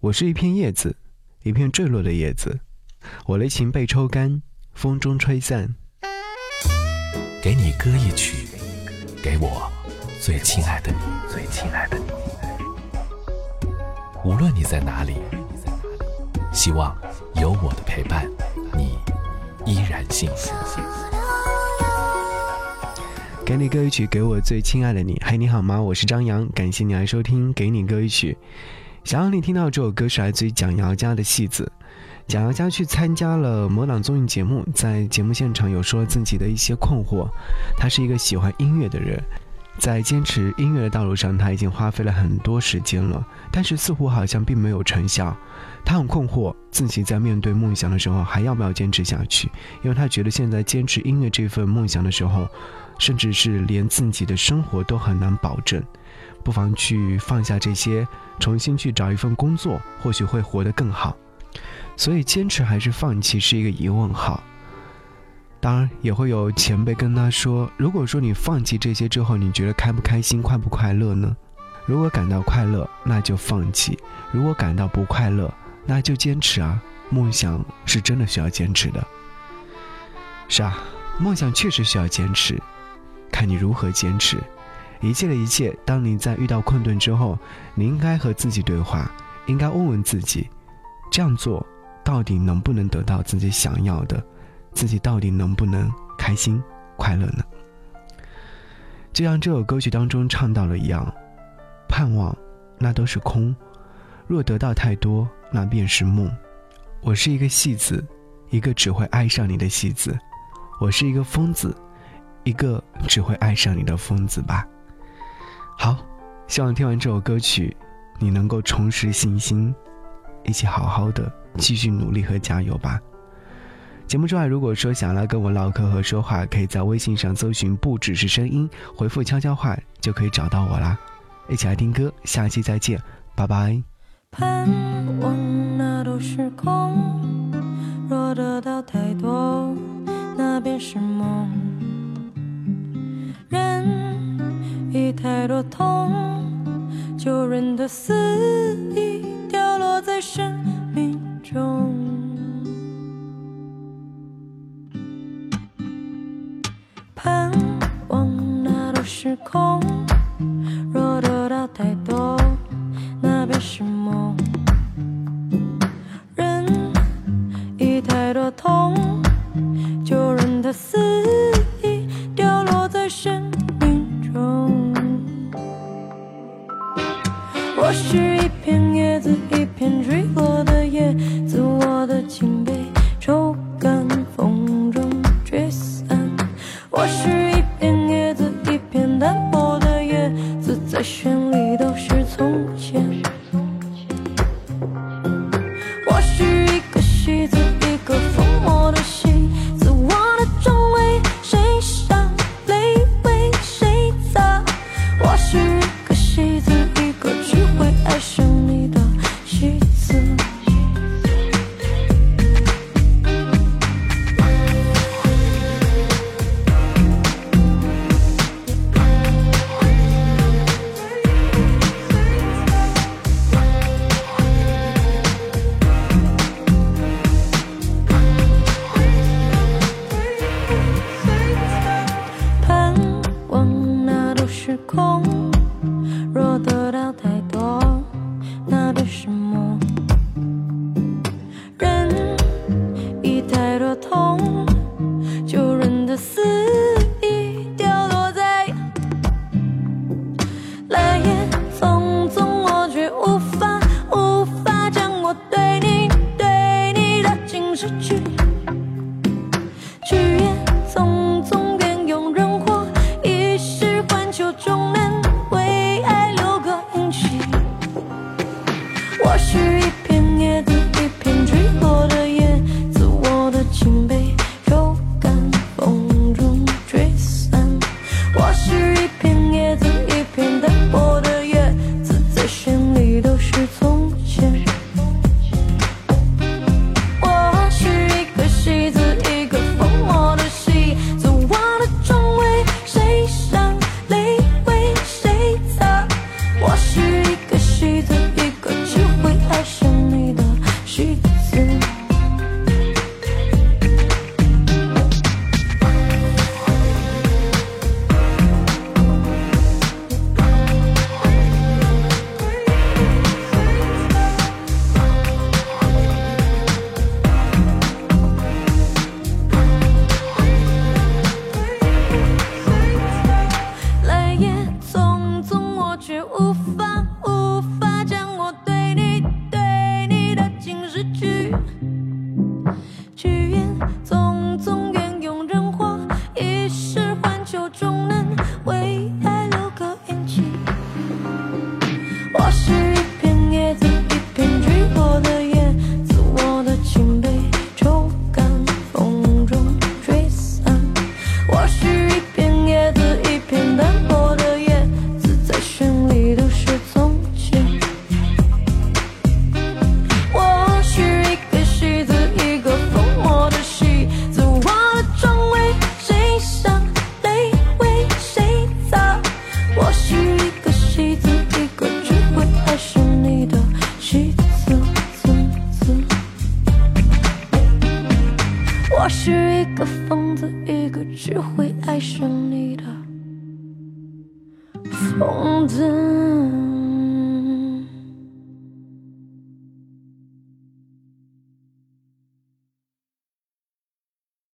我是一片叶子，一片坠落的叶子。我的情被抽干，风中吹散。给你歌一曲，给我最亲爱的你，最亲爱的你。无论你在哪里，希望有我的陪伴，你依然幸福。给你歌一曲，给我最亲爱的你。嗨，你好吗？我是张扬，感谢你来收听《给你歌一曲》。想让你听到这首歌是来自于蒋瑶家的戏子。蒋瑶家去参加了某档综艺节目，在节目现场有说自己的一些困惑。他是一个喜欢音乐的人，在坚持音乐的道路上，他已经花费了很多时间了，但是似乎好像并没有成效。他很困惑，自己在面对梦想的时候还要不要坚持下去？因为他觉得现在坚持音乐这份梦想的时候，甚至是连自己的生活都很难保证。不妨去放下这些，重新去找一份工作，或许会活得更好。所以，坚持还是放弃是一个疑问号。当然，也会有前辈跟他说：“如果说你放弃这些之后，你觉得开不开心、快不快乐呢？如果感到快乐，那就放弃；如果感到不快乐，那就坚持啊！梦想是真的需要坚持的。是啊，梦想确实需要坚持，看你如何坚持。”一切的一切，当你在遇到困顿之后，你应该和自己对话，应该问问自己：这样做到底能不能得到自己想要的？自己到底能不能开心快乐呢？就像这首歌曲当中唱到了一样，盼望那都是空，若得到太多，那便是梦。我是一个戏子，一个只会爱上你的戏子；我是一个疯子，一个只会爱上你的疯子吧。好，希望听完这首歌曲，你能够重拾信心，一起好好的继续努力和加油吧。节目之外，如果说想要跟我唠嗑和说话，可以在微信上搜寻“不只是声音”，回复“悄悄话”就可以找到我啦。一起来听歌，下期再见，拜拜。人的肆意掉落在身个戏时空。你的疯子。